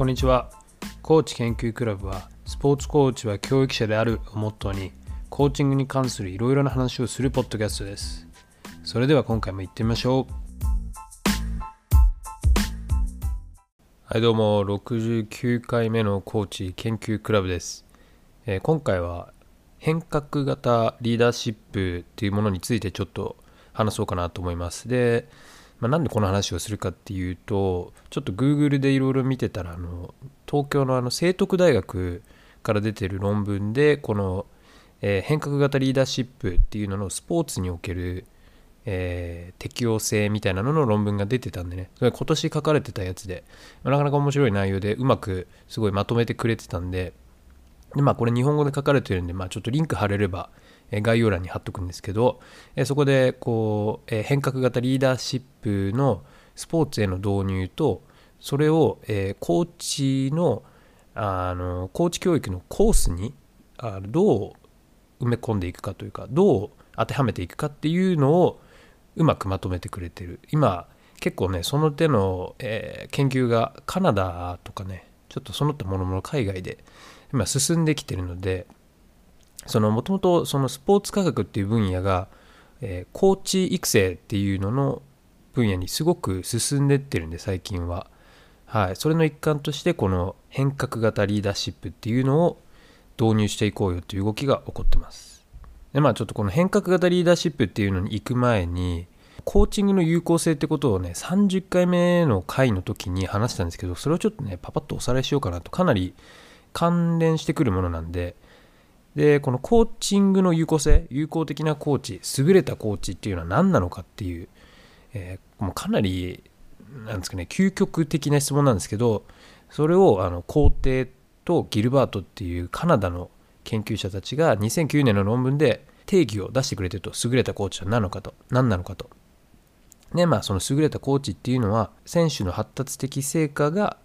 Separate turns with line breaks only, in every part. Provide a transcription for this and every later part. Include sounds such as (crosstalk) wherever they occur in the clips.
こんにちは。コーチ研究クラブは、スポーツコーチは教育者であるをモットーに、コーチングに関するいろいろな話をするポッドキャストです。それでは今回も行ってみましょう。はいどうも、69回目のコーチ研究クラブです。えー、今回は変革型リーダーシップっていうものについてちょっと話そうかなと思います。で、まあ、なんでこの話をするかっていうとちょっと Google でいろいろ見てたらあの東京のあの聖徳大学から出てる論文でこの、えー、変革型リーダーシップっていうののスポーツにおける、えー、適応性みたいなのの論文が出てたんでね。それ今年書かれてたやつで、まあ、なかなか面白い内容でうまくすごいまとめてくれてたんででまあこれ日本語で書かれてるんで、まあ、ちょっとリンク貼れれば概要欄に貼っとくんですけど、そこでこう変革型リーダーシップのスポーツへの導入とそれをコーチのあのコーチ教育のコースにどう埋め込んでいくかというかどう当てはめていくかっていうのをうまくまとめてくれてる。今結構ねその手の、えー、研究がカナダとかねちょっとその他ものもの海外で今進んできてるのでもともとそのスポーツ科学っていう分野が、えー、コーチ育成っていうのの分野にすごく進んでってるんで最近は、はい、それの一環としてこの変革型リーダーシップっていうのを導入していこうよっていう動きが起こってます。でまあちょっとこの変革型リーダーシップっていうのに行く前にコーチングの有効性ってことをね30回目の回の時に話したんですけどそれをちょっとねパパッとおさらいしようかなとかなり関連してくるものなんででこのコーチングの有効性有効的なコーチ優れたコーチっていうのは何なのかっていう、えー、もうかなりなんですかね究極的な質問なんですけどそれをあの皇帝とギルバートっていうカナダの研究者たちが2009年の論文で定義を出してくれてると優れたコーチは何なのかと何なのかと。でまあその優れたコーチっていうのは選手の発達的成果が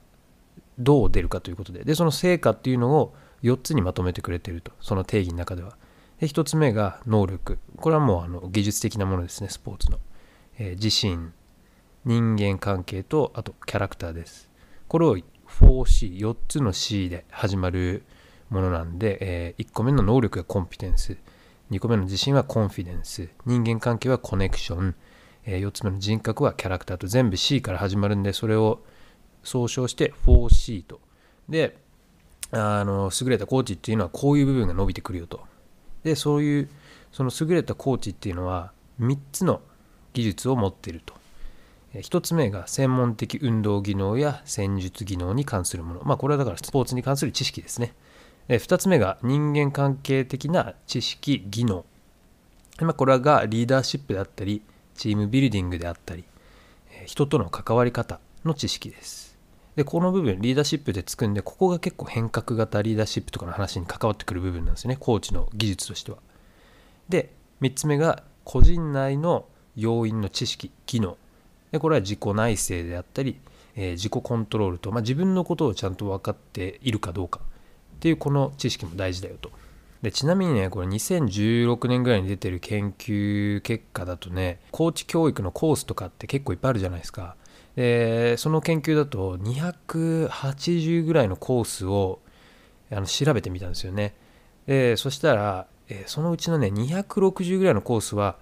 どう出るかということで。でその成果っていうのを4つにまとめてくれてると。その定義の中では。で1つ目が能力。これはもうあの技術的なものですね。スポーツの、えー、自信。人間関係とあとキャラクターです。これを 4C4 つの C で始まるものなんで、えー、1個目の能力がコンピテンス。2個目の自信はコンフィデンス。人間関係はコネクション、えー、4つ目の人格はキャラクターと。全部 C から始まるんでそれを総称して 4C と。であの優れたコーチっていうのはこういう部分が伸びてくるよと。でそういうその優れたコーチっていうのは3つの技術を持っていると。1つ目が専門的運動技能や戦術技能に関するもの。まあこれはだからスポーツに関する知識ですね。2つ目が人間関係的な知識技能。まあこれがリーダーシップであったりチームビルディングであったり人との関わり方の知識です。でこの部分リーダーシップでつくんでここが結構変革型リーダーシップとかの話に関わってくる部分なんですね。コーチの技術としては。で3つ目が個人内の要因の知識機能。でこれは自己内省であったり、えー、自己コントロールと、まあ、自分のことをちゃんと分かっているかどうか。っていうこの知識も大事だよと。でちなみにねこれ2016年ぐらいに出てる研究結果だとねコーチ教育のコースとかって結構いっぱいあるじゃないですか。でその研究だと280ぐらいのコースをあの調べてみたんですよね。でそしたら、えそのうちのね260ぐらいのコースは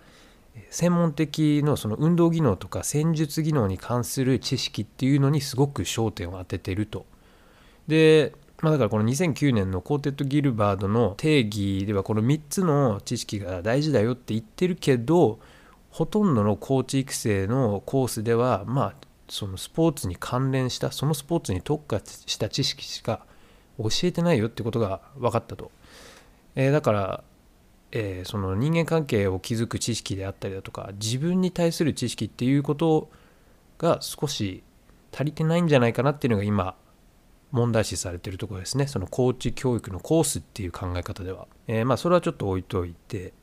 専門的のその運動技能とか戦術技能に関する知識っていうのにすごく焦点を当ててると。でまあ、だからこの2009年のコーテッド・ギルバードの定義ではこの3つの知識が大事だよって言ってるけどほとんどのコーチ育成のコースではまあそのスポーツに関連したそのスポーツに特化した知識しか教えてないよってことが分かったと、えー、だから、えー、その人間関係を築く知識であったりだとか自分に対する知識っていうことが少し足りてないんじゃないかなっていうのが今問題視されてるところですね。そのコーチ教育のコースっていう考え方では、えー、まあそれはちょっと置いといて。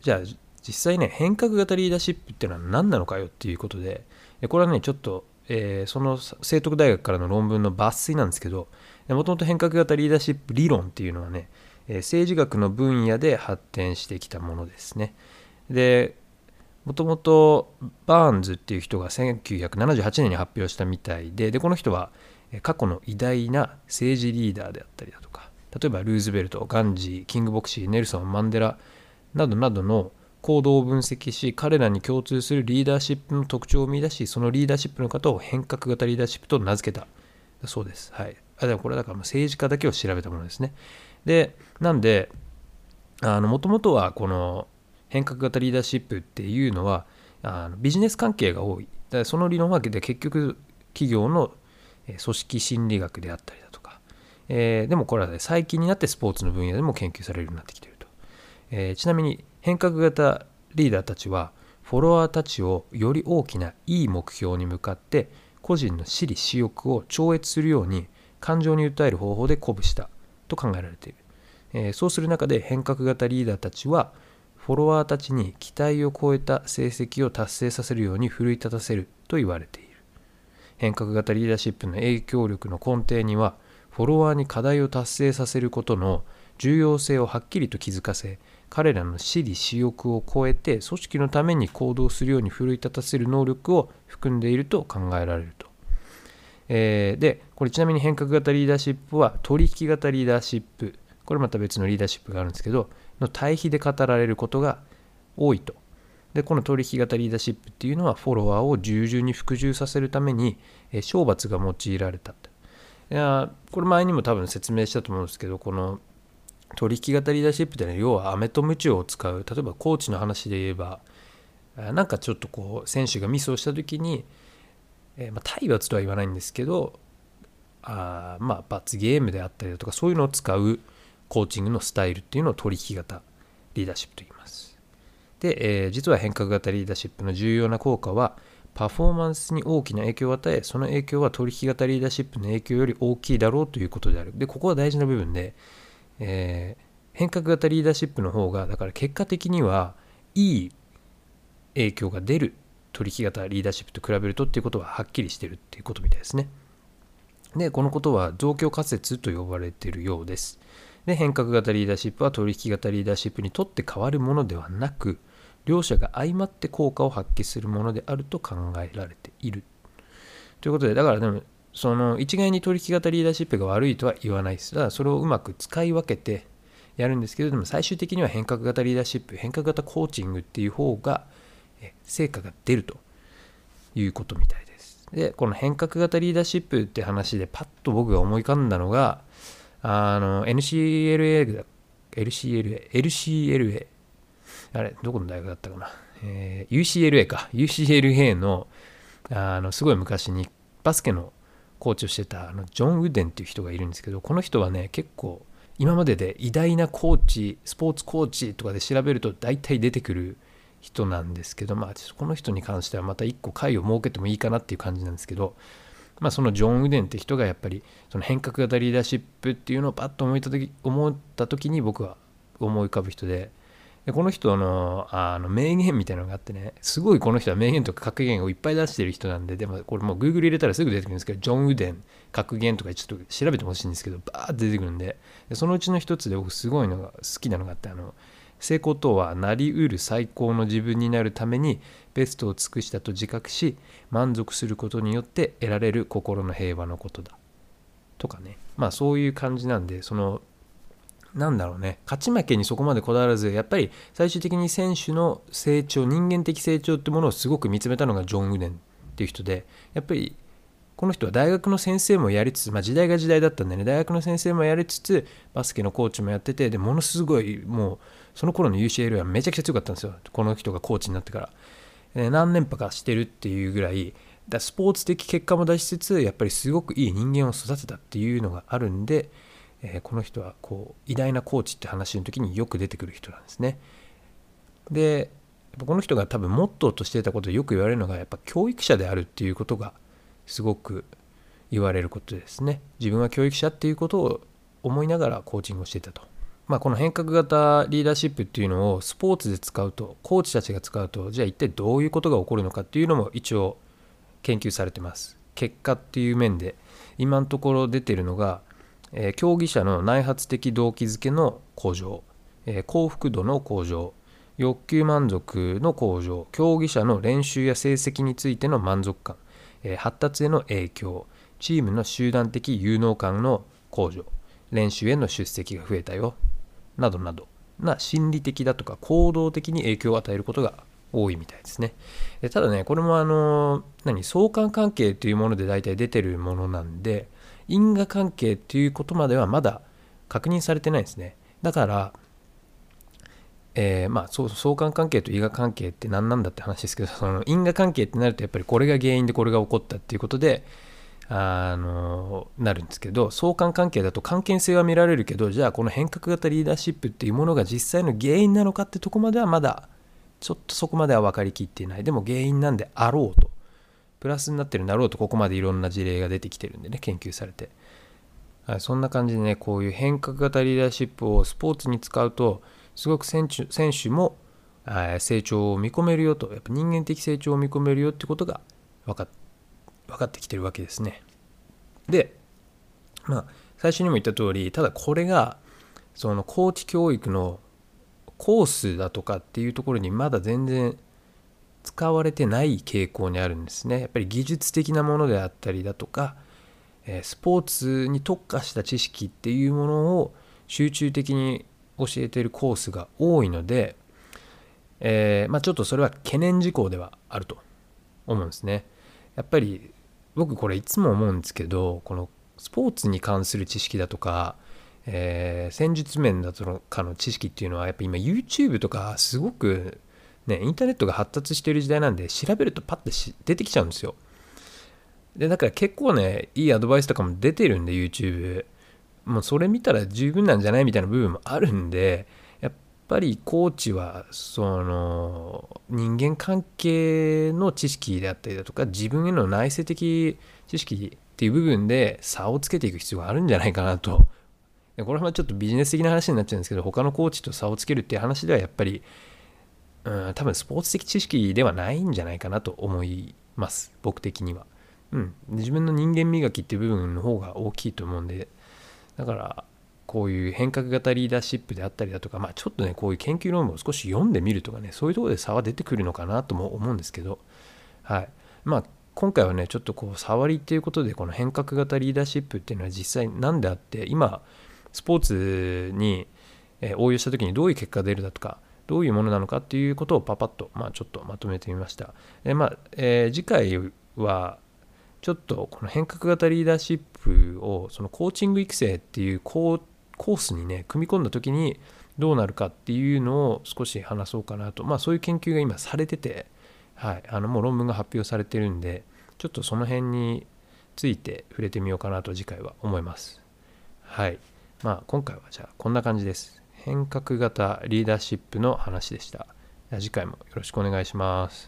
じゃあ実際ね変革型リーダーシップっていうのは何なのかよっていうことでこれはねちょっとえー、その聖徳大学からの論文の抜粋なんですけどもともと変革型リーダーシップ理論っていうのはね、え、政治学の分野で発展してきたものですね。でもともとバーンズっていう人が1978年に発表したみたいででこの人は、過去の偉大な政治リーダーであったりだとか例えばルーズベルトガンジーキングボクシーネルソンマンデラなどなどの行動を分析し彼らに共通するリーダーシップの特徴を見出しそのリーダーシップの方を変革型リーダーシップと名付けた。そうです。はい。あでもこれだから政治家だけを調べたものですね。でなんでもともとはこの変革型リーダーシップっていうのはあのビジネス関係が多い。だその理論わけで結局企業の組織心理学であったりだとか、えー、でもこれは、ね、最近になってスポーツの分野でも研究されるようになってきていると、えー、ちなみに変革型リーダーたちはフォロワーたちをより大きないい目標に向かって個人の私利私欲を超越するように感情に訴える方法で鼓舞したと考えられている、えー、そうする中で変革型リーダーたちはフォロワーたちに期待を超えた成績を達成させるように奮い立たせると言われている。変革型リーダーシップの影響力の根底にはフォロワーに課題を達成させることの重要性をはっきりと気づかせ彼らの私利私欲を超えて組織のために行動するように奮い立たせる能力を含んでいると考えられると。えー、でこれちなみに変革型リーダーシップは取引型リーダーシップこれまた別のリーダーシップがあるんですけどの対比で語られることが多いと。で、この取引型リーダーシップっていうのはフォロワーを従順に服従させるために、え懲罰が用いられたと。いや、これ前にも多分説明したと思うんですけど、この取引型リーダーシップってのは要は飴と鞭を使う。例えばコーチの話で言えば、なんかちょっとこう選手がミスをした時に、えー、まあ、体罰とは言わないんですけどあまあ罰ゲームであったりだとかそういうのを使うコーチングのスタイルっていうのを取引型リーダーシップと言います。で、えー、実は変革型リーダーシップの重要な効果はパフォーマンスに大きな影響を与えその影響は取引型リーダーシップの影響より大きいだろうということである。でここは大事な部分で、えー、変革型リーダーシップの方がだから結果的にはいい影響が出る取引型リーダーシップと比べるとっていうことははっきりしてるっていうことみたいですね。でこのことは増強仮説と呼ばれているようです。で変革型リーダーシップは取引型リーダーシップにとって変わるものではなく両者が相まって効果を発揮するものであると考えられているということでだからでもその一概に取引型リーダーシップが悪いとは言わないですだからそれをうまく使い分けてやるんですけれども最終的には変革型リーダーシップ変革型コーチングっていう方が成果が出るということみたいですでこの変革型リーダーシップって話でパッと僕が思い浮かんだのがあの、NCLA だ、LCLA、LCLA、あれ、どこの大学だったかな？えー、UCLA か。UCLA の、あの、すごい昔にバスケのコーチをしてた、あの、ジョン・ウデンっていう人がいるんですけど、この人はね、結構、今までで偉大なコーチ、スポーツコーチとかで調べると大体出てくる人なんですけど、まあ、この人に関してはまた一個回を設けてもいいかなっていう感じなんですけど、まあ、そのジョン・ウデンって人がやっぱりその変革型リーダーシップっていうのをパッと思いた時思った時に僕は思い浮かぶ人ででこの人のあの名言みたいなのがあってねすごいこの人は名言とか格言をいっぱい出してる人なんででもこれもう Google 入れたらすぐ出てくるんですけどジョン・ウデン格言とかちょっと調べてほしいんですけどバーって出てくるんででそのうちの一つで僕すごいのが好きなのがあってあの成功とはなりうる最高の自分になるためにベストを尽くしたと自覚し満足することによって得られる心の平和のことだ。とかね。まあそういう感じなんでそのなんだろうね。勝ち負けにそこまでこだわらずやっぱり最終的に選手の成長人間的成長ってものをすごく見つめたのがジョン・ウデンっていう人でやっぱりこの人は大学の先生もやりつつ、まあ、時代が時代だったんでね大学の先生もやりつつバスケのコーチもやっててでものすごいもうその頃の UCL はめちゃくちゃ強かったんですよ。この人がコーチになってから、何連覇かしてるっていうぐらいだスポーツ的結果も出しつつやっぱりすごくいい人間を育てたっていうのがあるんで、えー、この人はこう偉大なコーチって話の時によく出てくる人なんですね。でこの人が多分モットーとしてたことでよく言われるのがやっぱ教育者であるっていうことがすごく言われることですね。自分は教育者っていうことを思いながらコーチングをしてたと。まあ、この変革型リーダーシップっていうのをスポーツで使うとコーチたちが使うとじゃあ一体どういうことが起こるのかっていうのも一応研究されてます。結果っていう面で今のところ出てるのが、え、競技者の内発的動機づけの向上、え、幸福度の向上欲求満足の向上競技者の練習や成績についての満足感、え、発達への影響チームの集団的有能感の向上練習への出席が増えたよなどなどな心理的だとか行動的に影響を与えることが多いみたいですね。ただね、これもあの、何、相関関係というもので大体出てるものなんで、因果関係ということまではまだ確認されてないですね。だから、えー、まあそう相関関係と因果関係って何なんだって話ですけど (laughs) その因果関係ってなるとやっぱりこれが原因でこれが起こったっていうことであのなるんですけど相関関係だと関係性は見られるけどじゃあこの変革型リーダーシップっていうものが実際の原因なのかってとこまではまだちょっとそこまでは分かりきっていないでも原因なんであろうとプラスになってるんだろうとここまでいろんな事例が出てきてるんでね研究されて、はい、そんな感じでねこういう変革型リーダーシップをスポーツに使うとすごく選手選手も成長を見込めるよとやっぱ人間的成長を見込めるよってことが分か分かってきてるわけですね。でまあ最初にも言った通りただこれがそのコーチ教育のコースだとかっていうところにまだ全然使われてない傾向にあるんですね。やっぱり技術的なものであったりだとか、スポーツに特化した知識っていうものを集中的に教えているコースが多いので、えー、まあ、ちょっとそれは懸念事項ではあると思うんですね。やっぱり僕これいつも思うんですけどこのスポーツに関する知識だとかえー、戦術面だとかの知識っていうのはやっぱ今 YouTube とかすごくねインターネットが発達している時代なんで調べるとパッて出てきちゃうんですよ。でだから結構ねいいアドバイスとかも出てるんで YouTube もうそれ見たら十分なんじゃないみたいな部分もあるんでやっぱりコーチはその人間関係の知識であったりだとか自分への内省的知識っていう部分で差をつけていく必要があるんじゃないかなと。これはちょっとビジネス的な話になっちゃうんですけど他のコーチと差をつけるっていう話ではやっぱり、うん、多分スポーツ的知識ではないんじゃないかなと思います。僕的には、うん、自分の人間磨きっていう部分の方が大きいと思うんで。だからこういう変革型リーダーシップであったりだとか、まあ、ちょっとねこういう研究論文を少し読んでみるとかねそういうとこで差は出てくるのかなとも思うんですけど。はい。まあ今回はねちょっとこう触りっていうことでこの変革型リーダーシップっていうのは実際何であって今スポーツに応用した時にどういう結果が出るだとかどういうものなのかっていうことをパパッと、まあ、ちょっとまとめてみました。でまあえー、次回はちょっとこの変革型リーダーシップをそのコーチング育成っていうコースにね組み込んだ時にどうなるかっていうのを少し話そうかなとまあそういう研究が今されてて、はい、あのもう論文が発表されてるんでちょっとその辺について触れてみようかなと次回は思います。はい。まあ今回はじゃあこんな感じです。変革型リーダーシップの話でした。次回もよろしくお願いします。